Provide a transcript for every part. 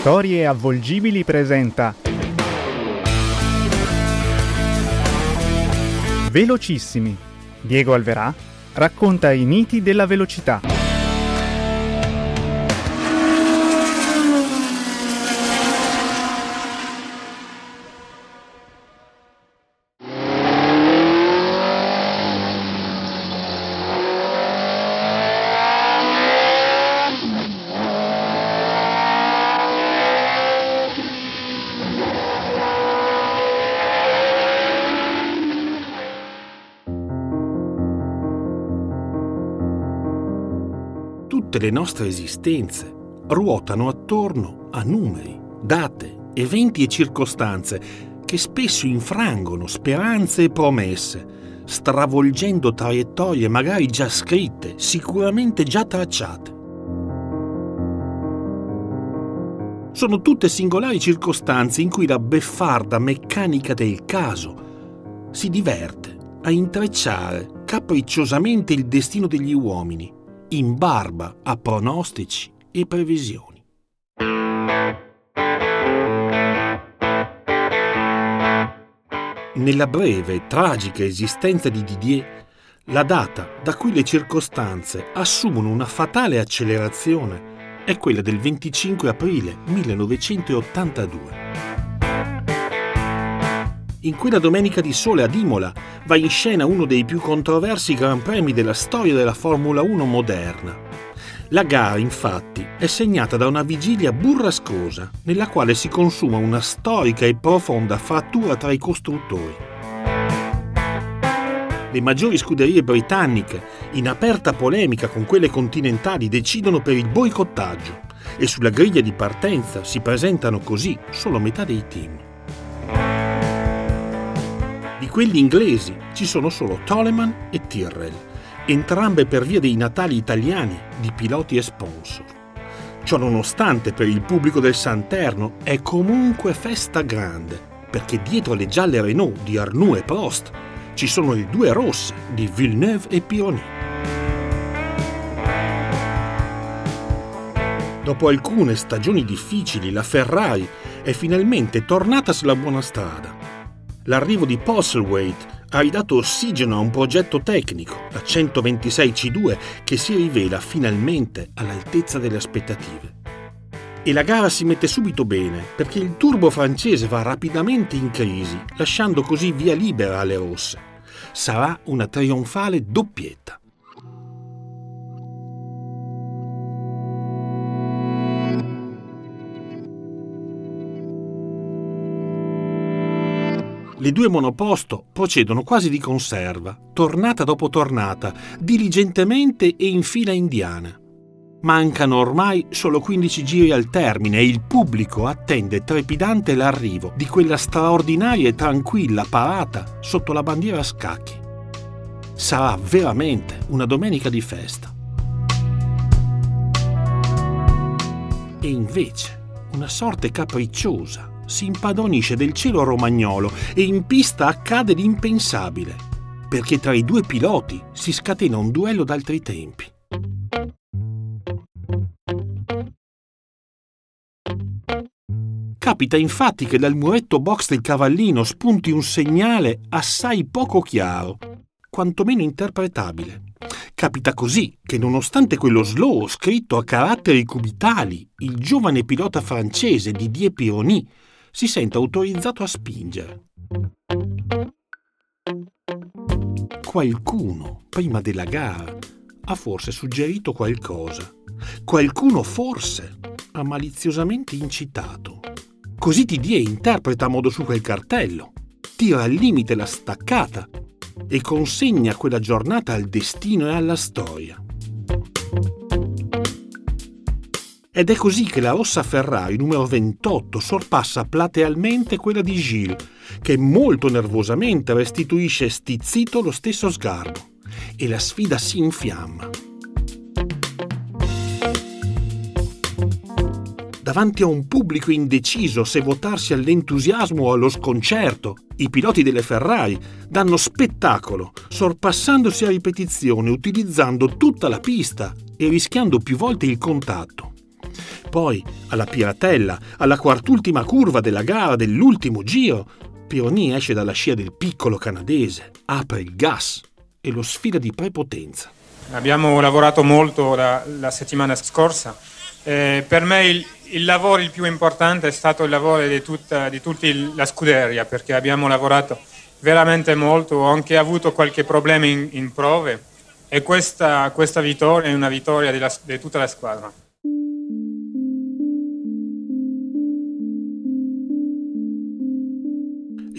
Storie avvolgibili presenta Velocissimi. Diego Alverà racconta i miti della velocità. Le nostre esistenze ruotano attorno a numeri, date, eventi e circostanze che spesso infrangono speranze e promesse, stravolgendo traiettorie magari già scritte, sicuramente già tracciate. Sono tutte singolari circostanze in cui la beffarda meccanica del caso si diverte a intrecciare capricciosamente il destino degli uomini in barba a pronostici e previsioni. Nella breve e tragica esistenza di Didier, la data da cui le circostanze assumono una fatale accelerazione è quella del 25 aprile 1982. In quella domenica di sole ad Imola va in scena uno dei più controversi Gran Premi della storia della Formula 1 moderna. La gara, infatti, è segnata da una vigilia burrascosa, nella quale si consuma una storica e profonda frattura tra i costruttori. Le maggiori scuderie britanniche, in aperta polemica con quelle continentali, decidono per il boicottaggio e sulla griglia di partenza si presentano così solo metà dei team. Quelli inglesi ci sono solo Toleman e Tyrrell, entrambe per via dei natali italiani di piloti e sponsor. Ciò nonostante per il pubblico del Santerno è comunque festa grande, perché dietro le gialle Renault di Arnoux e Prost ci sono le due rosse di Villeneuve e Pironi. Dopo alcune stagioni difficili, la Ferrari è finalmente tornata sulla buona strada. L'arrivo di Postlethwaite ha ridato ossigeno a un progetto tecnico, la 126C2, che si rivela finalmente all'altezza delle aspettative. E la gara si mette subito bene, perché il turbo francese va rapidamente in crisi, lasciando così via libera alle rosse. Sarà una trionfale doppietta. Le due monoposto procedono quasi di conserva, tornata dopo tornata, diligentemente e in fila indiana. Mancano ormai solo 15 giri al termine e il pubblico attende trepidante l'arrivo di quella straordinaria e tranquilla parata sotto la bandiera a scacchi. Sarà veramente una domenica di festa. E invece una sorte capricciosa si impadronisce del cielo romagnolo e in pista accade l'impensabile, perché tra i due piloti si scatena un duello d'altri tempi. Capita infatti che dal muretto box del cavallino spunti un segnale assai poco chiaro, quantomeno interpretabile. Capita così che nonostante quello slow scritto a caratteri cubitali, il giovane pilota francese Didier Pironi si sente autorizzato a spingere. Qualcuno, prima della gara, ha forse suggerito qualcosa. Qualcuno forse ha maliziosamente incitato. Così TDE interpreta a modo su quel cartello, tira al limite la staccata e consegna quella giornata al destino e alla storia. Ed è così che la rossa Ferrari numero 28 sorpassa platealmente quella di Gilles, che molto nervosamente restituisce stizzito lo stesso sgarbo. E la sfida si infiamma. Davanti a un pubblico indeciso se votarsi all'entusiasmo o allo sconcerto, i piloti delle Ferrari danno spettacolo, sorpassandosi a ripetizione, utilizzando tutta la pista e rischiando più volte il contatto Poi, alla piratella, alla quart'ultima curva della gara dell'ultimo giro, Pironi esce dalla scia del piccolo canadese, apre il gas e lo sfida di prepotenza. Abbiamo lavorato molto la, la settimana scorsa. Eh, per me il, il, lavoro il più importante è stato il lavoro di tutta, di tutta la scuderia perché abbiamo lavorato veramente molto, ho anche avuto qualche problema in, in prove e questa, questa, vittoria è una vittoria di tutta la squadra.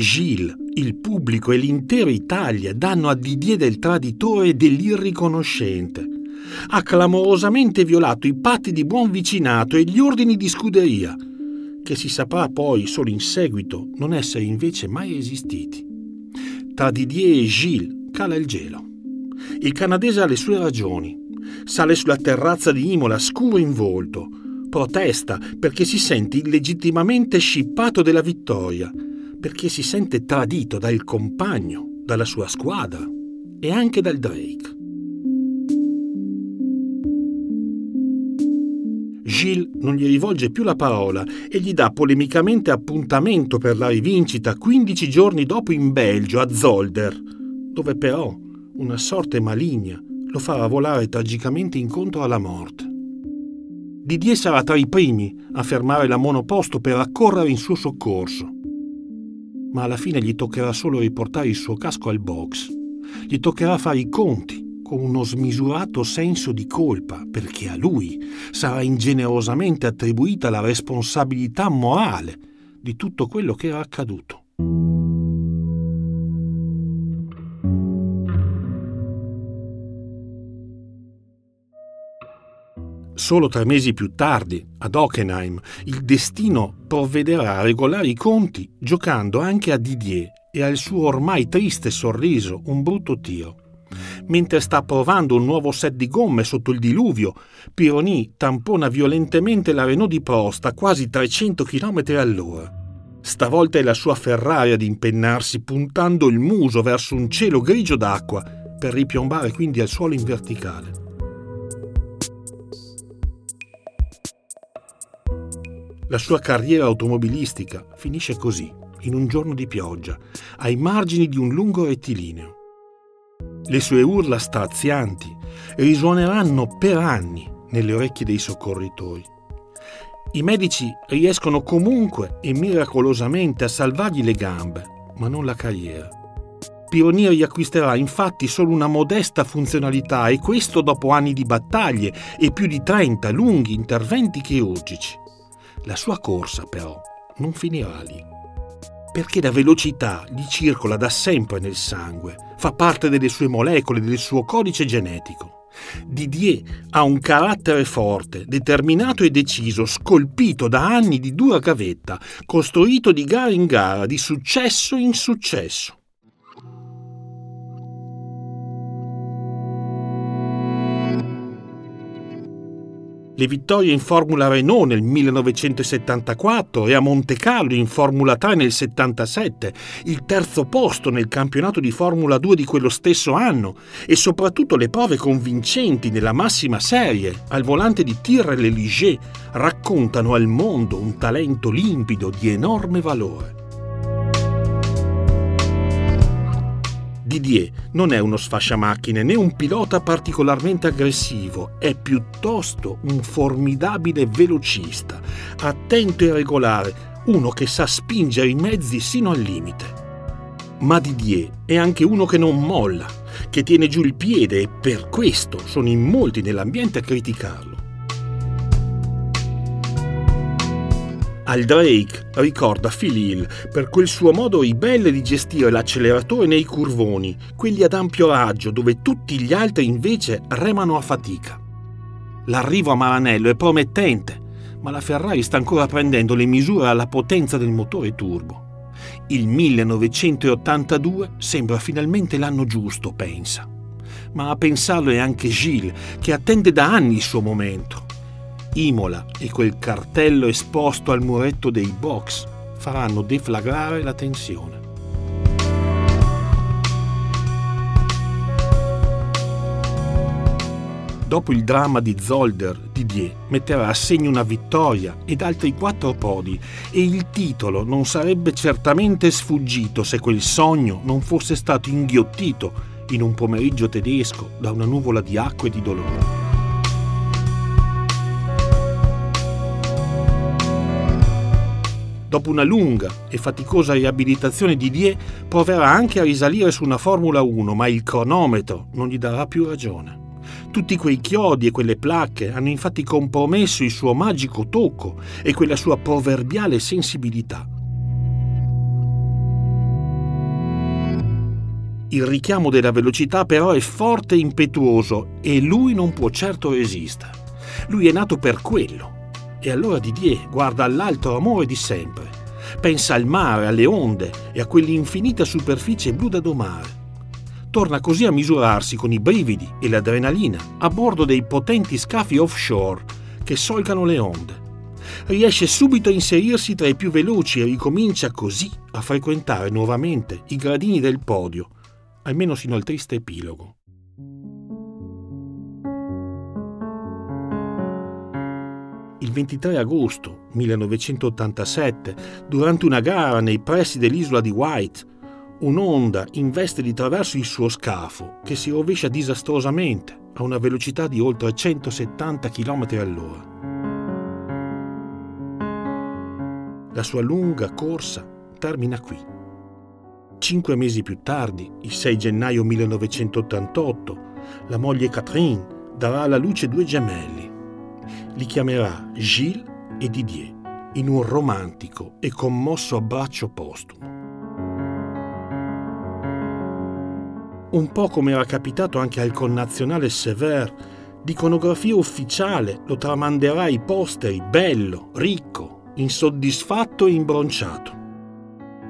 Gilles, il pubblico e l'intera Italia danno a Didier del traditore e dell'irriconoscente. Ha clamorosamente violato i patti di buon vicinato e gli ordini di scuderia, che si saprà poi solo in seguito non essere invece mai esistiti. Tra Didier e Gilles cala il gelo. Il canadese ha le sue ragioni. Sale sulla terrazza di Imola scuro in volto. Protesta perché si sente illegittimamente scippato della vittoria perché si sente tradito dal compagno, dalla sua squadra e anche dal Drake. Gilles non gli rivolge più la parola e gli dà polemicamente appuntamento per la rivincita 15 giorni dopo in Belgio, a Zolder, dove però una sorte maligna lo farà volare tragicamente incontro alla morte. Didier sarà tra i primi a fermare la monoposto per accorrere in suo soccorso ma alla fine gli toccherà solo riportare il suo casco al box. Gli toccherà fare i conti con uno smisurato senso di colpa, perché a lui sarà ingenerosamente attribuita la responsabilità morale di tutto quello che era accaduto. Solo tre mesi più tardi, ad Hockenheim, il destino provvederà a regolare i conti giocando anche a Didier e al suo ormai triste sorriso un brutto tiro. Mentre sta provando un nuovo set di gomme sotto il diluvio, Pironi tampona violentemente la Renault di Prost a quasi 300 km all'ora. Stavolta è la sua Ferrari ad impennarsi puntando il muso verso un cielo grigio d'acqua per ripiombare quindi al suolo in verticale. La sua carriera automobilistica finisce così, in un giorno di pioggia, ai margini di un lungo rettilineo. Le sue urla strazianti risuoneranno per anni nelle orecchie dei soccorritori. I medici riescono comunque e miracolosamente a salvargli le gambe, ma non la carriera. Pionier riacquisterà infatti solo una modesta funzionalità e questo dopo anni di battaglie e più di 30 lunghi interventi chirurgici. La sua corsa, però, non finirà lì. Perché la velocità gli circola da sempre nel sangue, fa parte delle sue molecole, del suo codice genetico. Didier ha un carattere forte, determinato e deciso, scolpito da anni di dura gavetta, costruito di gara in gara, di successo in successo. Le vittorie in Formula Renault nel 1974 e a Monte Carlo in Formula 3 nel 77, il terzo posto nel campionato di Formula 2 di quello stesso anno. E soprattutto le prove convincenti nella massima serie. Al volante di Tyrrell Ligier raccontano al mondo un talento limpido di enorme valore. Didier non è uno sfasciamacchine né un pilota particolarmente aggressivo, è piuttosto un formidabile velocista, attento e regolare, uno che sa spingere i mezzi sino al limite. Ma Didier è anche uno che non molla, che tiene giù il piede e per questo sono in molti nell'ambiente a criticarlo. Al Drake ricorda Phil Hill per quel suo modo ribelle di gestire l'acceleratore nei curvoni, quelli ad ampio raggio dove tutti gli altri invece remano a fatica. L'arrivo a Maranello è promettente, ma la Ferrari sta ancora prendendo le misure alla potenza del motore turbo. Il 1982 sembra finalmente l'anno giusto, pensa. Ma a pensarlo è anche Gilles, che attende da anni il suo momento. Imola e quel cartello esposto al muretto dei box faranno deflagrare la tensione. Dopo il dramma di Zolder, Didier metterà a segno una vittoria ed altri quattro podi e il titolo non sarebbe certamente sfuggito se quel sogno non fosse stato inghiottito in un pomeriggio tedesco da una nuvola di acqua e di dolore. Dopo una lunga e faticosa riabilitazione Didier proverà anche a risalire su una Formula 1, ma il cronometro non gli darà più ragione. Tutti quei chiodi e quelle placche hanno infatti compromesso il suo magico tocco e quella sua proverbiale sensibilità. Il richiamo della velocità però è forte e impetuoso e lui non può certo resistere. Lui è nato per quello. E allora Didier guarda all'altro amore di sempre. Pensa al mare, alle onde e a quell'infinita superficie blu da domare torna così a misurarsi con i brividi e l'adrenalina a bordo dei potenti scafi offshore che solcano le onde. Riesce subito a inserirsi tra i più veloci e ricomincia così a frequentare nuovamente i gradini del podio, almeno sino al triste epilogo. Il 23 agosto 1987, durante una gara nei pressi dell'isola di White, Un'onda investe di traverso il suo scafo che si rovescia disastrosamente a una velocità di oltre 170 km all'ora. La sua lunga corsa termina qui. Cinque mesi più tardi, il 6 gennaio 1988, la moglie Catherine darà alla luce due gemelli. Li chiamerà Gilles e Didier in un romantico e commosso abbraccio postumo. un po' come era capitato anche al connazionale Sever, d'iconografia ufficiale lo tramanderà ai posteri bello, ricco, insoddisfatto e imbronciato.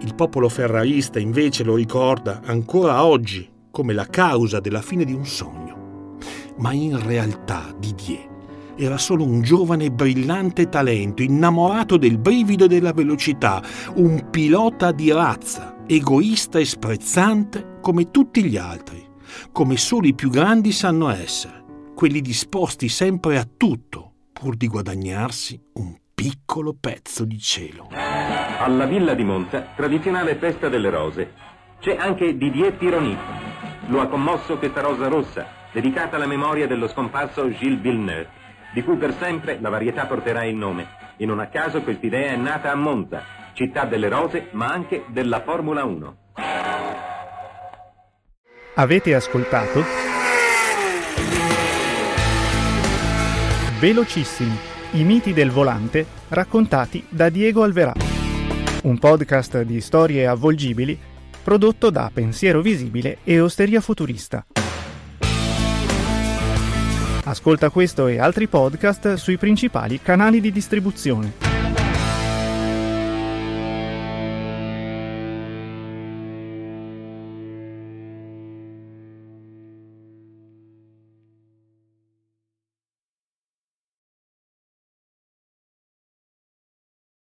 Il popolo ferrarista invece lo ricorda ancora oggi come la causa della fine di un sogno. Ma in realtà Didier era solo un giovane brillante talento, innamorato del brivido e della velocità, un pilota di razza, egoista e sprezzante come tutti gli altri, come solo i più grandi sanno essere, quelli disposti sempre a tutto pur di guadagnarsi un piccolo pezzo di cielo. Alla Villa di Monza, tradizionale festa delle rose, c'è anche Didier Tironi. Lo ha commosso questa rosa rossa, dedicata alla memoria dello scomparso Gilles Villeneuve, di cui per sempre la varietà porterà il nome. E non a caso quest'idea è nata a Monza, città delle rose, ma anche della Formula 1. Avete ascoltato? Velocissimi, i miti del volante raccontati da Diego Alverà. Un podcast di storie avvolgibili prodotto da Pensiero Visibile e Osteria Futurista. Ascolta questo e altri podcast sui principali canali di distribuzione.